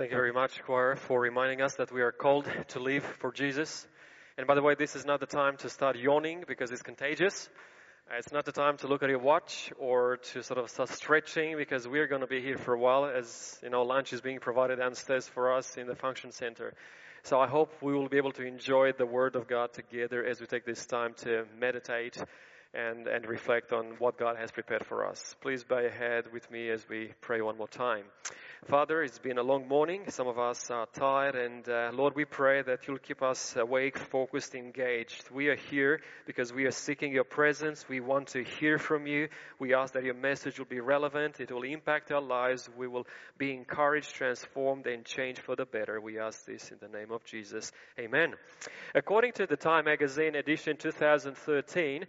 Thank you very much, choir, for reminding us that we are called to live for Jesus. And by the way, this is not the time to start yawning because it's contagious. It's not the time to look at your watch or to sort of start stretching because we're going to be here for a while as, you know, lunch is being provided downstairs for us in the function center. So I hope we will be able to enjoy the Word of God together as we take this time to meditate and, and reflect on what God has prepared for us. Please bow your head with me as we pray one more time. Father, it's been a long morning. Some of us are tired, and uh, Lord, we pray that you'll keep us awake, focused, engaged. We are here because we are seeking your presence. We want to hear from you. We ask that your message will be relevant. It will impact our lives. We will be encouraged, transformed, and changed for the better. We ask this in the name of Jesus. Amen. According to the Time Magazine edition 2013,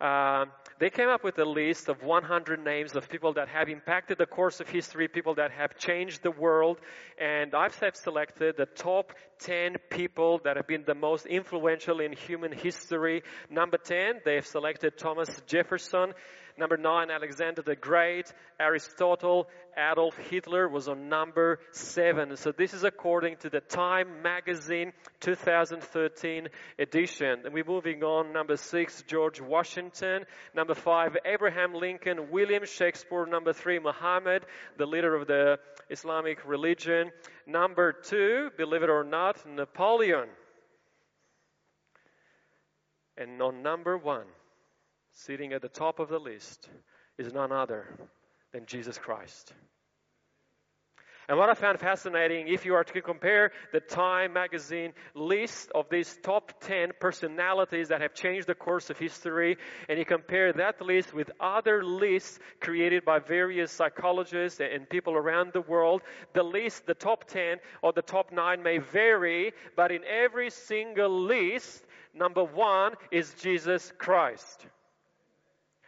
um, they came up with a list of 100 names of people that have impacted the course of history, people that have changed the world, and I've selected the top 10 people that have been the most influential in human history. Number 10, they've selected Thomas Jefferson. Number 9, Alexander the Great. Aristotle, Adolf Hitler was on number 7. So this is according to the Time Magazine 2013 edition. And we're moving on. Number 6, George Washington. Number 5, Abraham Lincoln. William Shakespeare. Number 3, Muhammad, the leader of the Islamic religion. Number 2, believe it or not, Napoleon. And on number 1, sitting at the top of the list is none other than Jesus Christ. And what I found fascinating, if you are to compare the Time magazine list of these top 10 personalities that have changed the course of history, and you compare that list with other lists created by various psychologists and people around the world, the list, the top 10 or the top 9 may vary, but in every single list, number one is Jesus Christ.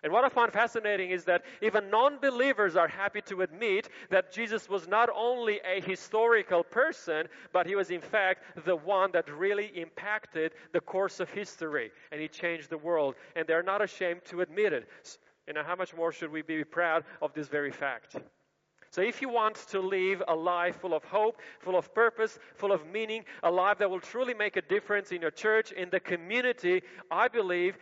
And what I find fascinating is that even non believers are happy to admit that Jesus was not only a historical person, but he was in fact the one that really impacted the course of history and he changed the world. And they're not ashamed to admit it. Know, how much more should we be proud of this very fact? So, if you want to live a life full of hope, full of purpose, full of meaning, a life that will truly make a difference in your church, in the community, I believe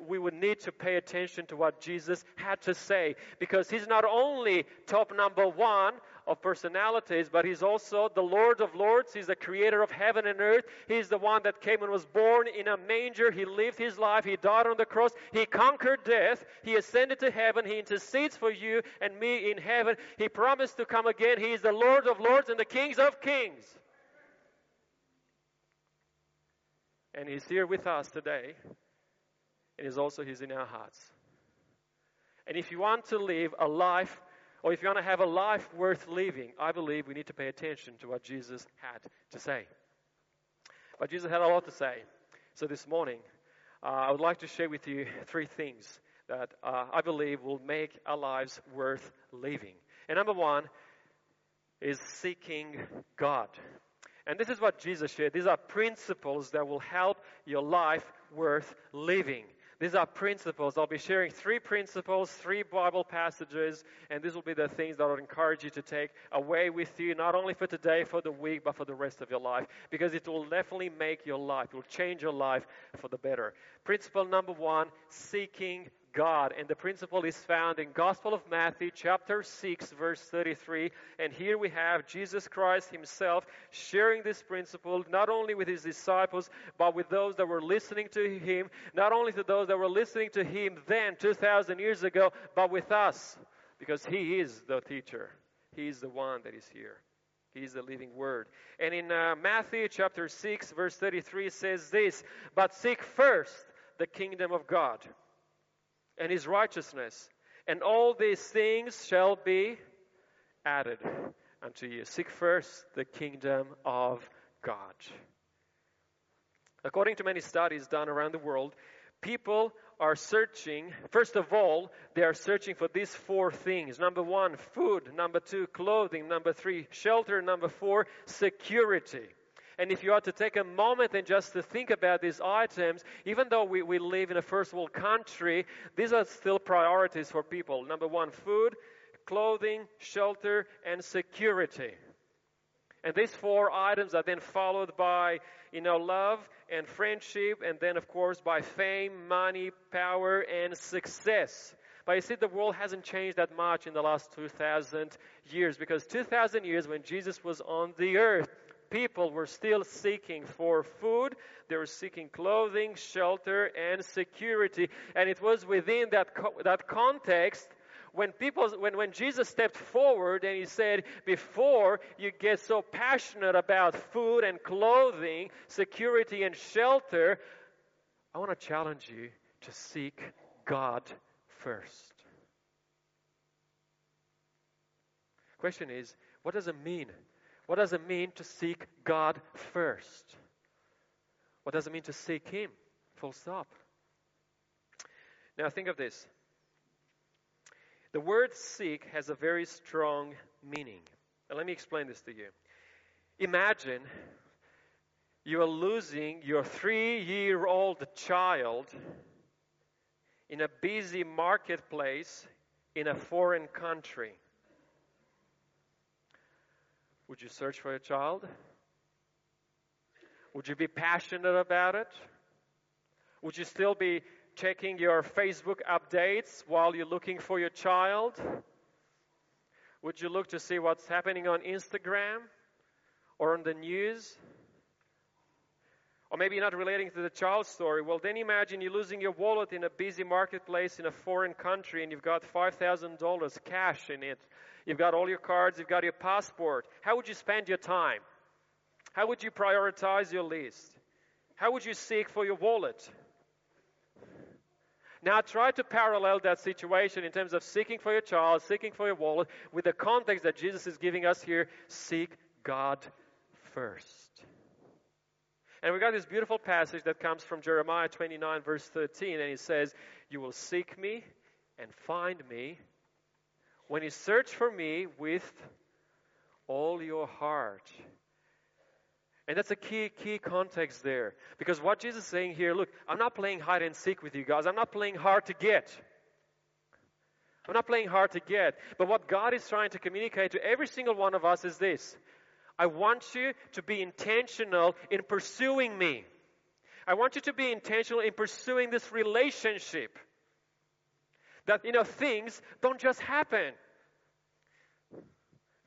we would need to pay attention to what Jesus had to say. Because he's not only top number one of personalities, but he's also the Lord of Lords. He's the creator of heaven and earth. He's the one that came and was born in a manger. He lived his life. He died on the cross. He conquered death. He ascended to heaven. He intercedes for you and me in heaven. He promised to come again. He is the Lord of Lords and the Kings of Kings. And he's here with us today. And he's also he's in our hearts. And if you want to live a life or if you want to have a life worth living, I believe we need to pay attention to what Jesus had to say. But Jesus had a lot to say. So this morning, uh, I would like to share with you three things that uh, I believe will make our lives worth living. And number one is seeking God. And this is what Jesus shared. These are principles that will help your life worth living. These are principles. I'll be sharing three principles, three Bible passages, and these will be the things that I'll encourage you to take away with you, not only for today, for the week, but for the rest of your life, because it will definitely make your life, it will change your life for the better. Principle number one seeking God. And the principle is found in Gospel of Matthew chapter 6 verse 33. And here we have Jesus Christ himself sharing this principle not only with his disciples but with those that were listening to him, not only to those that were listening to him then 2000 years ago, but with us because he is the teacher. He is the one that is here. He is the living word. And in uh, Matthew chapter 6 verse 33 says this, but seek first the kingdom of God and his righteousness, and all these things shall be added unto you. Seek first the kingdom of God. According to many studies done around the world, people are searching, first of all, they are searching for these four things. Number one, food. Number two, clothing. Number three, shelter. Number four, security. And if you are to take a moment and just to think about these items, even though we, we live in a first world country, these are still priorities for people. Number one, food, clothing, shelter, and security. And these four items are then followed by, you know, love and friendship, and then, of course, by fame, money, power, and success. But you see, the world hasn't changed that much in the last 2,000 years because 2,000 years when Jesus was on the earth, people were still seeking for food, they were seeking clothing, shelter, and security. And it was within that, co- that context when people when, when jesus stepped forward and he said before you get so passionate about food and clothing security and shelter i want to challenge you to seek god first question is what does it mean what does it mean to seek god first what does it mean to seek him full stop now think of this the word seek has a very strong meaning. And let me explain this to you. Imagine you are losing your three year old child in a busy marketplace in a foreign country. Would you search for your child? Would you be passionate about it? Would you still be checking your Facebook updates while you're looking for your child? Would you look to see what's happening on Instagram or on the news? Or maybe you're not relating to the child story. Well, then imagine you're losing your wallet in a busy marketplace in a foreign country and you've got $5,000 cash in it. You've got all your cards, you've got your passport. How would you spend your time? How would you prioritize your list? How would you seek for your wallet? Now try to parallel that situation in terms of seeking for your child, seeking for your wallet, with the context that Jesus is giving us here seek God first. And we've got this beautiful passage that comes from Jeremiah 29, verse 13, and it says, You will seek me and find me when you search for me with all your heart. And that's a key, key context there. Because what Jesus is saying here, look, I'm not playing hide and seek with you guys. I'm not playing hard to get. I'm not playing hard to get. But what God is trying to communicate to every single one of us is this I want you to be intentional in pursuing me. I want you to be intentional in pursuing this relationship. That, you know, things don't just happen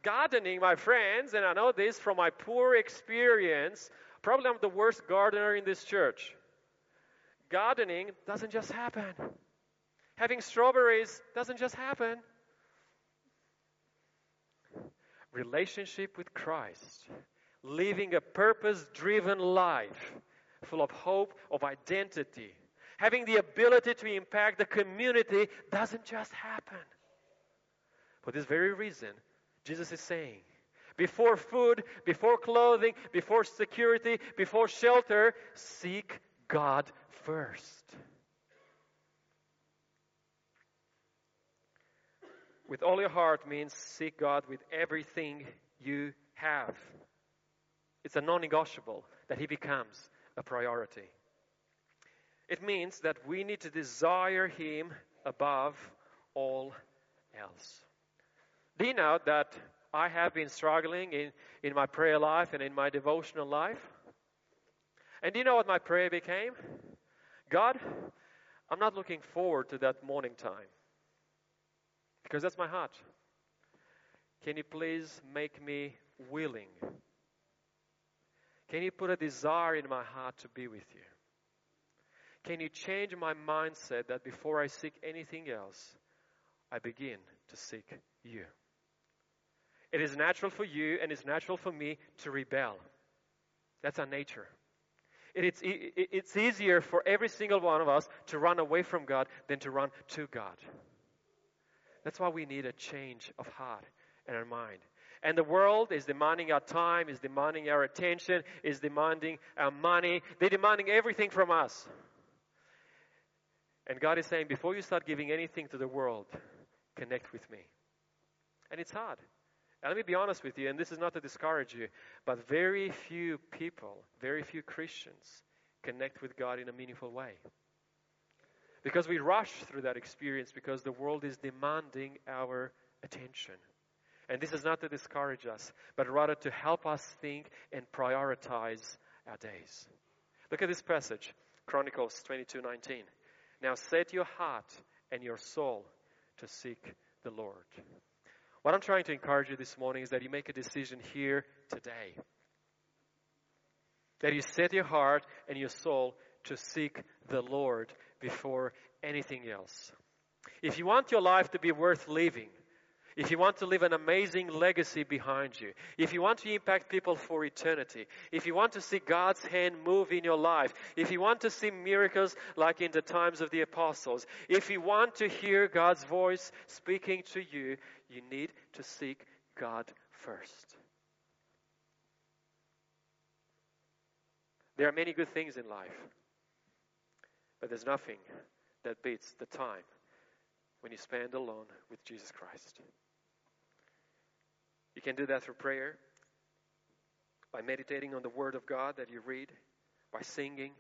gardening, my friends, and I know this from my poor experience, probably I'm the worst gardener in this church. Gardening doesn't just happen. Having strawberries doesn't just happen. Relationship with Christ, living a purpose driven life full of hope, of identity, having the ability to impact the community doesn't just happen. For this very reason, Jesus is saying. Before food, before clothing, before security, before shelter, seek God first. With all your heart means seek God with everything you have. It's a non negotiable that He becomes a priority. It means that we need to desire Him above all else. Do you know that I have been struggling in, in my prayer life and in my devotional life? And do you know what my prayer became? God, I'm not looking forward to that morning time because that's my heart. Can you please make me willing? Can you put a desire in my heart to be with you? Can you change my mindset that before I seek anything else, I begin to seek you? It is natural for you and it's natural for me to rebel. That's our nature. It's, it's easier for every single one of us to run away from God than to run to God. That's why we need a change of heart and our mind. And the world is demanding our time, is demanding our attention, is demanding our money. They're demanding everything from us. And God is saying, before you start giving anything to the world, connect with me. And it's hard. And let me be honest with you, and this is not to discourage you, but very few people, very few Christians connect with God in a meaningful way. Because we rush through that experience because the world is demanding our attention. And this is not to discourage us, but rather to help us think and prioritize our days. Look at this passage, Chronicles 22:19. Now set your heart and your soul to seek the Lord. What I'm trying to encourage you this morning is that you make a decision here today. That you set your heart and your soul to seek the Lord before anything else. If you want your life to be worth living, if you want to leave an amazing legacy behind you, if you want to impact people for eternity, if you want to see God's hand move in your life, if you want to see miracles like in the times of the apostles, if you want to hear God's voice speaking to you, you need to seek God first. There are many good things in life, but there's nothing that beats the time when you spend alone with Jesus Christ. You can do that through prayer, by meditating on the Word of God that you read, by singing,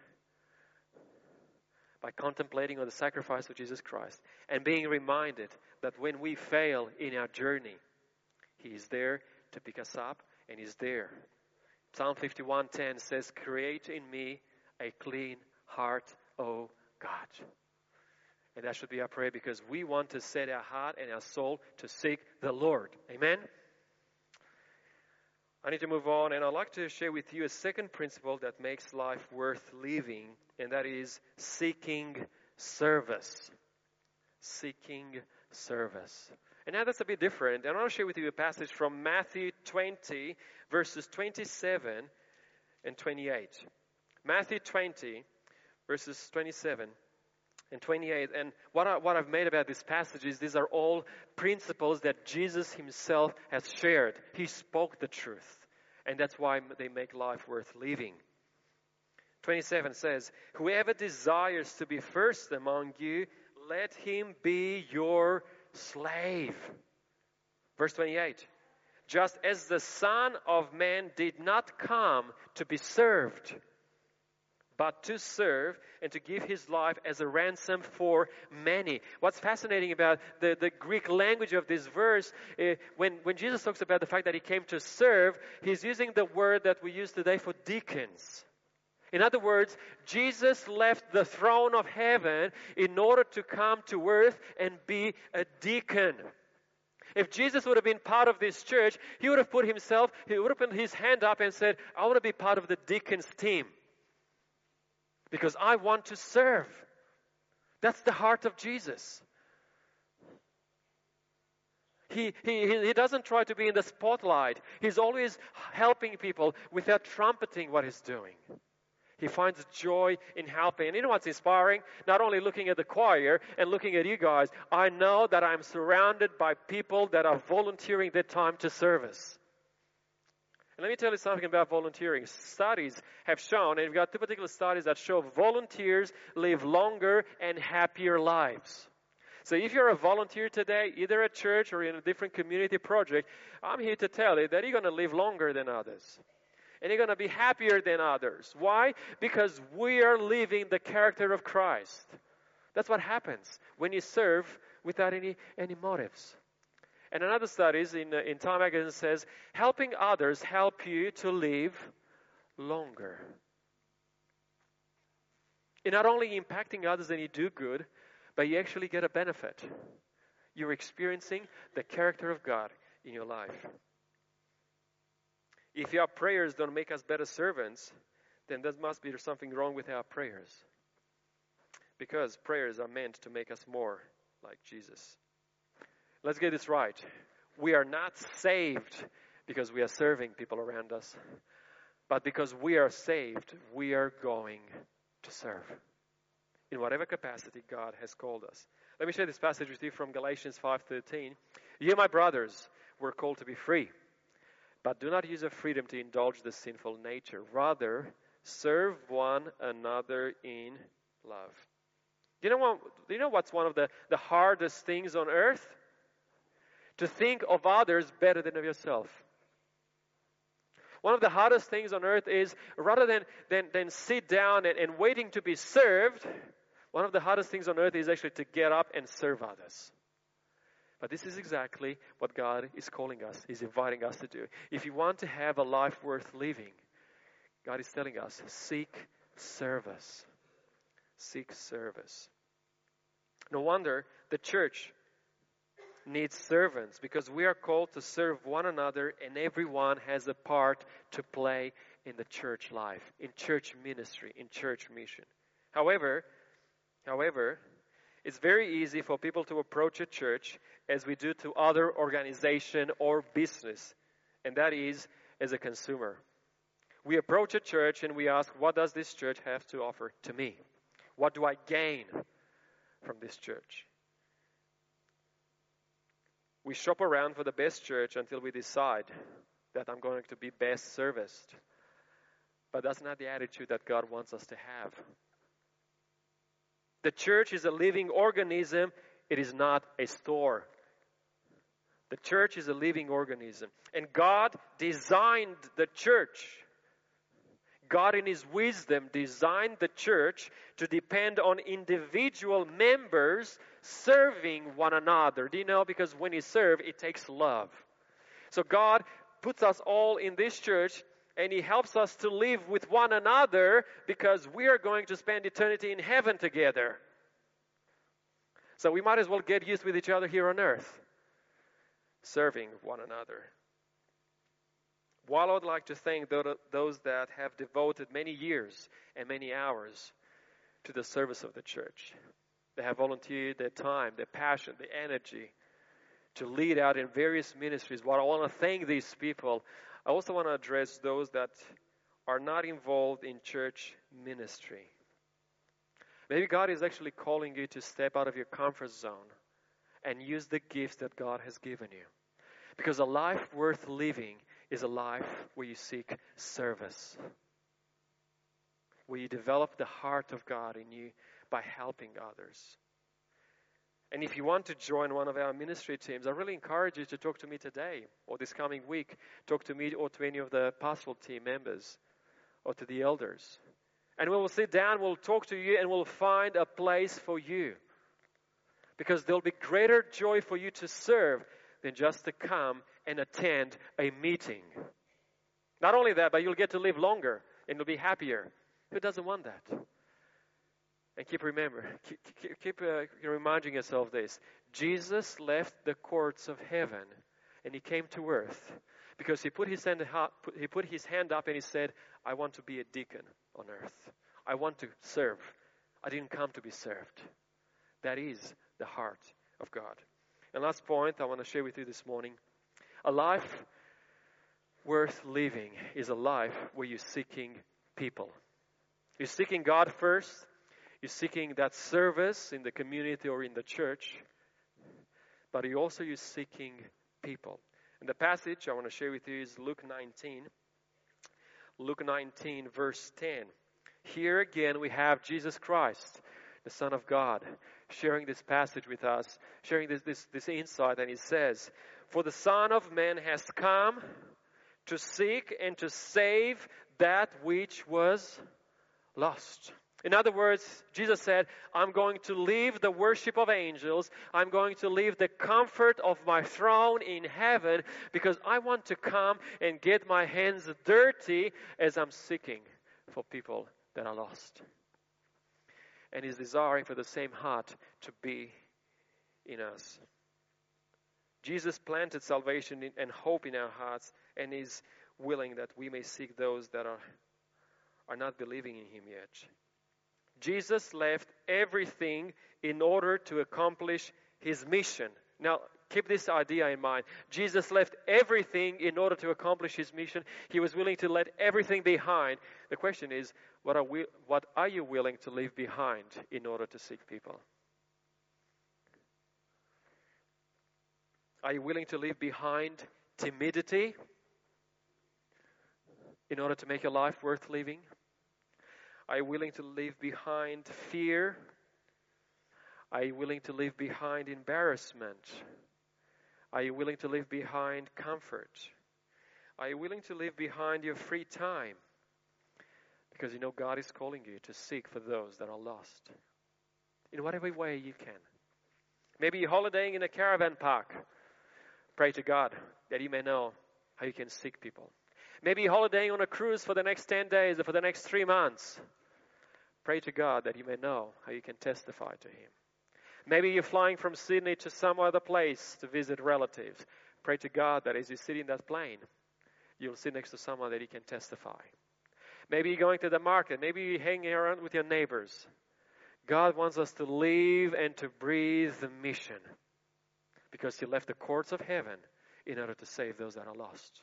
by contemplating on the sacrifice of Jesus Christ, and being reminded that when we fail in our journey, He is there to pick us up, and He's there. Psalm 51:10 says, "Create in me a clean heart, O God." And that should be our prayer because we want to set our heart and our soul to seek the Lord. Amen? I need to move on, and I'd like to share with you a second principle that makes life worth living, and that is seeking service. Seeking service. And now that's a bit different. And I want to share with you a passage from Matthew 20, verses 27 and 28. Matthew 20, verses 27 and 28. And what, I, what I've made about this passage is these are all principles that Jesus himself has shared. He spoke the truth. And that's why they make life worth living. 27 says, Whoever desires to be first among you, let him be your slave. Verse 28 Just as the Son of Man did not come to be served, but to serve and to give his life as a ransom for many. What's fascinating about the, the Greek language of this verse, uh, when, when Jesus talks about the fact that he came to serve, he's using the word that we use today for deacons. In other words, Jesus left the throne of heaven in order to come to earth and be a deacon. If Jesus would have been part of this church, he would have put himself, he would have put his hand up and said, I want to be part of the deacons team because I want to serve. That's the heart of Jesus. He, he, he doesn't try to be in the spotlight. He's always helping people without trumpeting what he's doing. He finds joy in helping. And you know what's inspiring? Not only looking at the choir and looking at you guys, I know that I'm surrounded by people that are volunteering their time to service. And let me tell you something about volunteering. Studies have shown, and we've got two particular studies that show volunteers live longer and happier lives. So if you're a volunteer today, either at church or in a different community project, I'm here to tell you that you're going to live longer than others. And you're going to be happier than others. Why? Because we are living the character of Christ. That's what happens when you serve without any, any motives. And another studies in, uh, in Time Magazine says, helping others help you to live longer. You're not only impacting others and you do good, but you actually get a benefit. You're experiencing the character of God in your life. If our prayers don't make us better servants, then there must be something wrong with our prayers. Because prayers are meant to make us more like Jesus. Let's get this right. We are not saved because we are serving people around us, but because we are saved, we are going to serve in whatever capacity God has called us. Let me share this passage with you from Galatians 5:13. You, my brothers, were called to be free, but do not use your freedom to indulge the sinful nature. Rather, serve one another in love. Do you know what, do you know what's one of the, the hardest things on earth? To think of others better than of yourself. One of the hardest things on earth is rather than, than, than sit down and, and waiting to be served, one of the hardest things on earth is actually to get up and serve others. But this is exactly what God is calling us, He's inviting us to do. If you want to have a life worth living, God is telling us seek service. Seek service. No wonder the church needs servants because we are called to serve one another and everyone has a part to play in the church life, in church ministry, in church mission. However, however, it's very easy for people to approach a church as we do to other organization or business, and that is as a consumer. We approach a church and we ask, what does this church have to offer to me? What do I gain from this church? We shop around for the best church until we decide that I'm going to be best serviced. But that's not the attitude that God wants us to have. The church is a living organism, it is not a store. The church is a living organism. And God designed the church. God, in His wisdom, designed the church to depend on individual members serving one another. Do you know? Because when you serve, it takes love. So God puts us all in this church and He helps us to live with one another because we are going to spend eternity in heaven together. So we might as well get used with each other here on earth, serving one another. While I would like to thank those that have devoted many years and many hours to the service of the church, they have volunteered their time, their passion, their energy to lead out in various ministries. While I want to thank these people, I also want to address those that are not involved in church ministry. Maybe God is actually calling you to step out of your comfort zone and use the gifts that God has given you. Because a life worth living is a life where you seek service, where you develop the heart of God in you by helping others. And if you want to join one of our ministry teams, I really encourage you to talk to me today or this coming week. Talk to me or to any of the pastoral team members or to the elders. And we will sit down, we'll talk to you, and we'll find a place for you. Because there'll be greater joy for you to serve than just to come and attend a meeting. Not only that, but you'll get to live longer and you'll be happier. Who doesn't want that? And keep remember, keep, keep, keep uh, reminding yourself this. Jesus left the courts of heaven and he came to earth because he put his hand up, he put his hand up and he said, "I want to be a deacon on earth. I want to serve. I didn't come to be served." That is the heart of God. And last point I want to share with you this morning: a life worth living is a life where you're seeking people. You're seeking God first you're seeking that service in the community or in the church, but you also you're seeking people. And the passage I want to share with you is Luke 19. Luke 19, verse 10. Here again we have Jesus Christ, the Son of God, sharing this passage with us, sharing this, this, this insight, and he says, For the Son of Man has come to seek and to save that which was lost. In other words, Jesus said, I'm going to leave the worship of angels. I'm going to leave the comfort of my throne in heaven because I want to come and get my hands dirty as I'm seeking for people that are lost. And He's desiring for the same heart to be in us. Jesus planted salvation and hope in our hearts and is willing that we may seek those that are, are not believing in Him yet. Jesus left everything in order to accomplish his mission. Now, keep this idea in mind. Jesus left everything in order to accomplish his mission. He was willing to let everything behind. The question is, what are, we, what are you willing to leave behind in order to seek people? Are you willing to leave behind timidity in order to make your life worth living? Are you willing to leave behind fear? Are you willing to leave behind embarrassment? Are you willing to leave behind comfort? Are you willing to leave behind your free time? Because you know God is calling you to seek for those that are lost. In whatever way you can. Maybe you're holidaying in a caravan park. Pray to God that you may know how you can seek people. Maybe holidaying on a cruise for the next 10 days or for the next three months. Pray to God that you may know how you can testify to Him. Maybe you're flying from Sydney to some other place to visit relatives. Pray to God that as you sit in that plane, you'll sit next to someone that you can testify. Maybe you're going to the market. Maybe you're hanging around with your neighbors. God wants us to live and to breathe the mission because He left the courts of heaven in order to save those that are lost.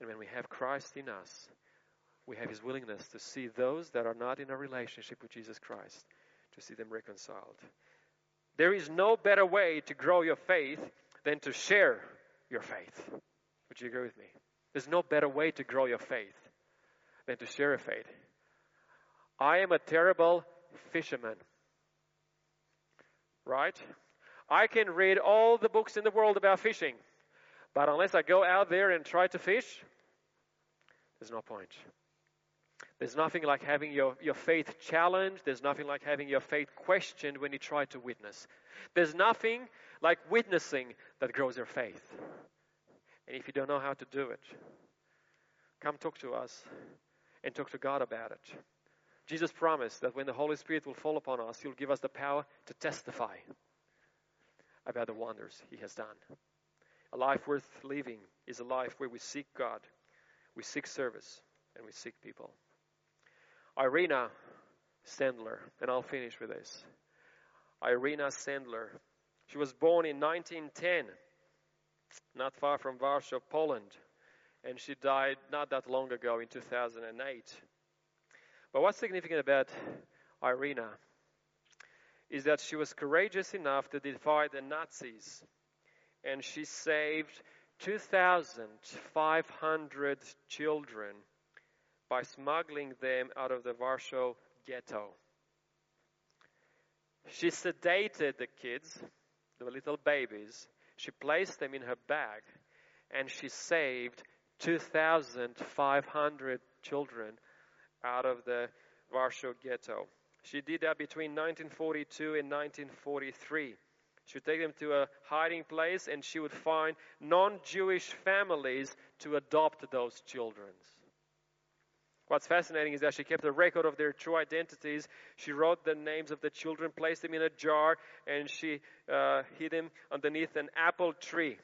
And when we have Christ in us, we have His willingness to see those that are not in a relationship with Jesus Christ, to see them reconciled. There is no better way to grow your faith than to share your faith. Would you agree with me? There's no better way to grow your faith than to share your faith. I am a terrible fisherman. Right? I can read all the books in the world about fishing, but unless I go out there and try to fish, there's no point. There's nothing like having your, your faith challenged. There's nothing like having your faith questioned when you try to witness. There's nothing like witnessing that grows your faith. And if you don't know how to do it, come talk to us and talk to God about it. Jesus promised that when the Holy Spirit will fall upon us, He'll give us the power to testify about the wonders He has done. A life worth living is a life where we seek God, we seek service, and we seek people. Irena Sendler, and I'll finish with this. Irena Sendler. She was born in 1910, not far from Warsaw, Poland, and she died not that long ago in 2008. But what's significant about Irena is that she was courageous enough to defy the Nazis, and she saved 2,500 children by smuggling them out of the Warsaw ghetto. She sedated the kids, the little babies. She placed them in her bag, and she saved 2,500 children out of the Warsaw ghetto. She did that between 1942 and 1943. She would take them to a hiding place and she would find non Jewish families to adopt those children. What's fascinating is that she kept a record of their true identities. She wrote the names of the children, placed them in a jar, and she uh, hid them underneath an apple tree,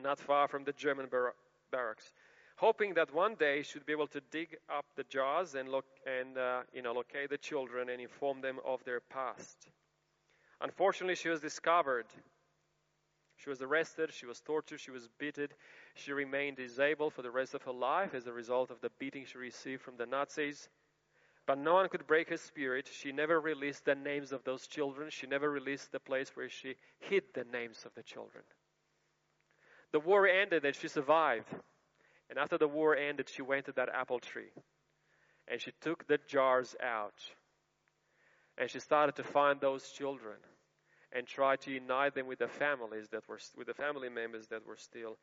not far from the German bar- barracks, hoping that one day she'd be able to dig up the jars and, look, and uh, you know, locate the children and inform them of their past. Unfortunately, she was discovered she was arrested, she was tortured, she was beaten. She remained disabled for the rest of her life as a result of the beating she received from the Nazis. But no one could break her spirit. She never released the names of those children. She never released the place where she hid the names of the children. The war ended and she survived. And after the war ended, she went to that apple tree and she took the jars out and she started to find those children and try to unite them with the families that were with the family members that were still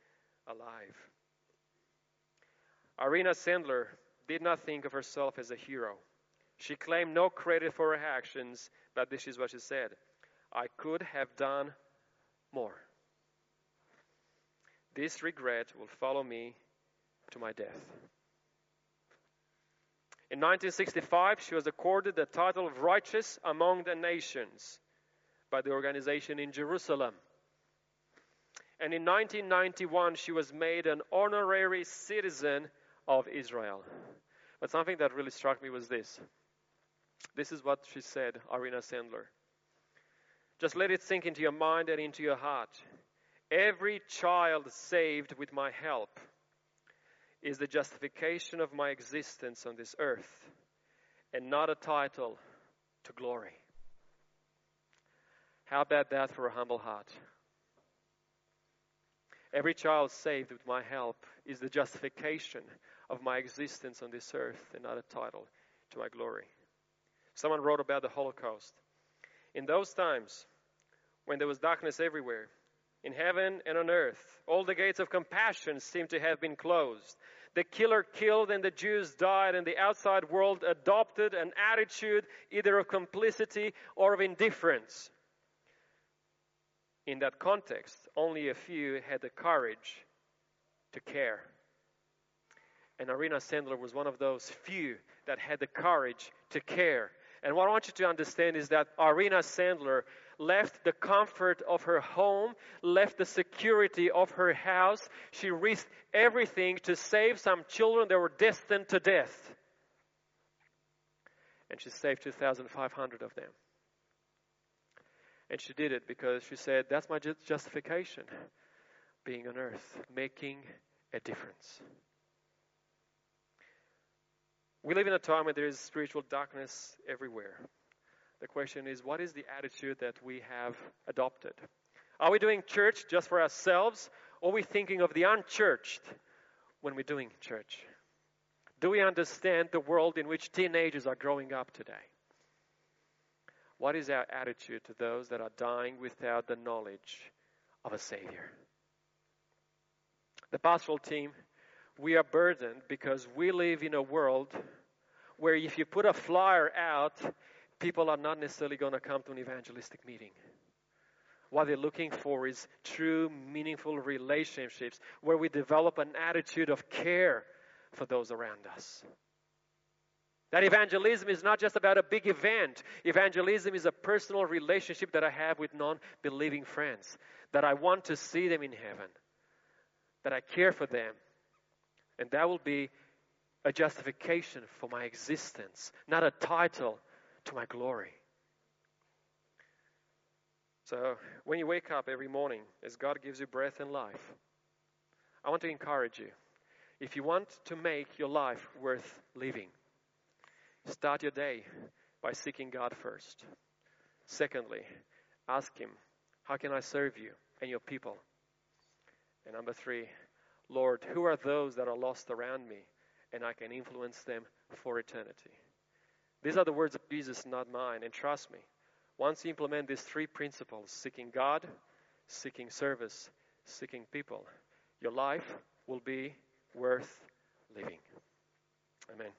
alive. Irena Sendler did not think of herself as a hero. She claimed no credit for her actions, but this is what she said I could have done more. This regret will follow me to my death. In 1965, she was accorded the title of Righteous Among the Nations by the organization in Jerusalem. And in 1991, she was made an honorary citizen of Israel. But something that really struck me was this. This is what she said, Irena Sendler. Just let it sink into your mind and into your heart. Every child saved with my help is the justification of my existence on this earth and not a title to glory. How about that for a humble heart? Every child saved with my help is the justification of my existence on this earth and not a title to my glory. Someone wrote about the Holocaust. In those times, when there was darkness everywhere, in heaven and on earth, all the gates of compassion seemed to have been closed. The killer killed and the Jews died, and the outside world adopted an attitude either of complicity or of indifference. In that context, only a few had the courage to care. And Irena Sendler was one of those few that had the courage to care. And what I want you to understand is that Irena Sendler left the comfort of her home, left the security of her house. She risked everything to save some children that were destined to death. And she saved 2,500 of them. And she did it because she said, That's my justification, being on earth, making a difference. We live in a time where there is spiritual darkness everywhere. The question is, what is the attitude that we have adopted? Are we doing church just for ourselves, or are we thinking of the unchurched when we're doing church? Do we understand the world in which teenagers are growing up today? What is our attitude to those that are dying without the knowledge of a Savior? The pastoral team, we are burdened because we live in a world where if you put a flyer out, people are not necessarily going to come to an evangelistic meeting. What they're looking for is true, meaningful relationships where we develop an attitude of care for those around us. That evangelism is not just about a big event. Evangelism is a personal relationship that I have with non believing friends, that I want to see them in heaven, that I care for them. And that will be a justification for my existence, not a title to my glory. So, when you wake up every morning, as God gives you breath and life, I want to encourage you. If you want to make your life worth living, start your day by seeking God first. Secondly, ask Him, How can I serve you and your people? And number three, Lord, who are those that are lost around me and I can influence them for eternity? These are the words of Jesus, not mine. And trust me, once you implement these three principles seeking God, seeking service, seeking people your life will be worth living. Amen.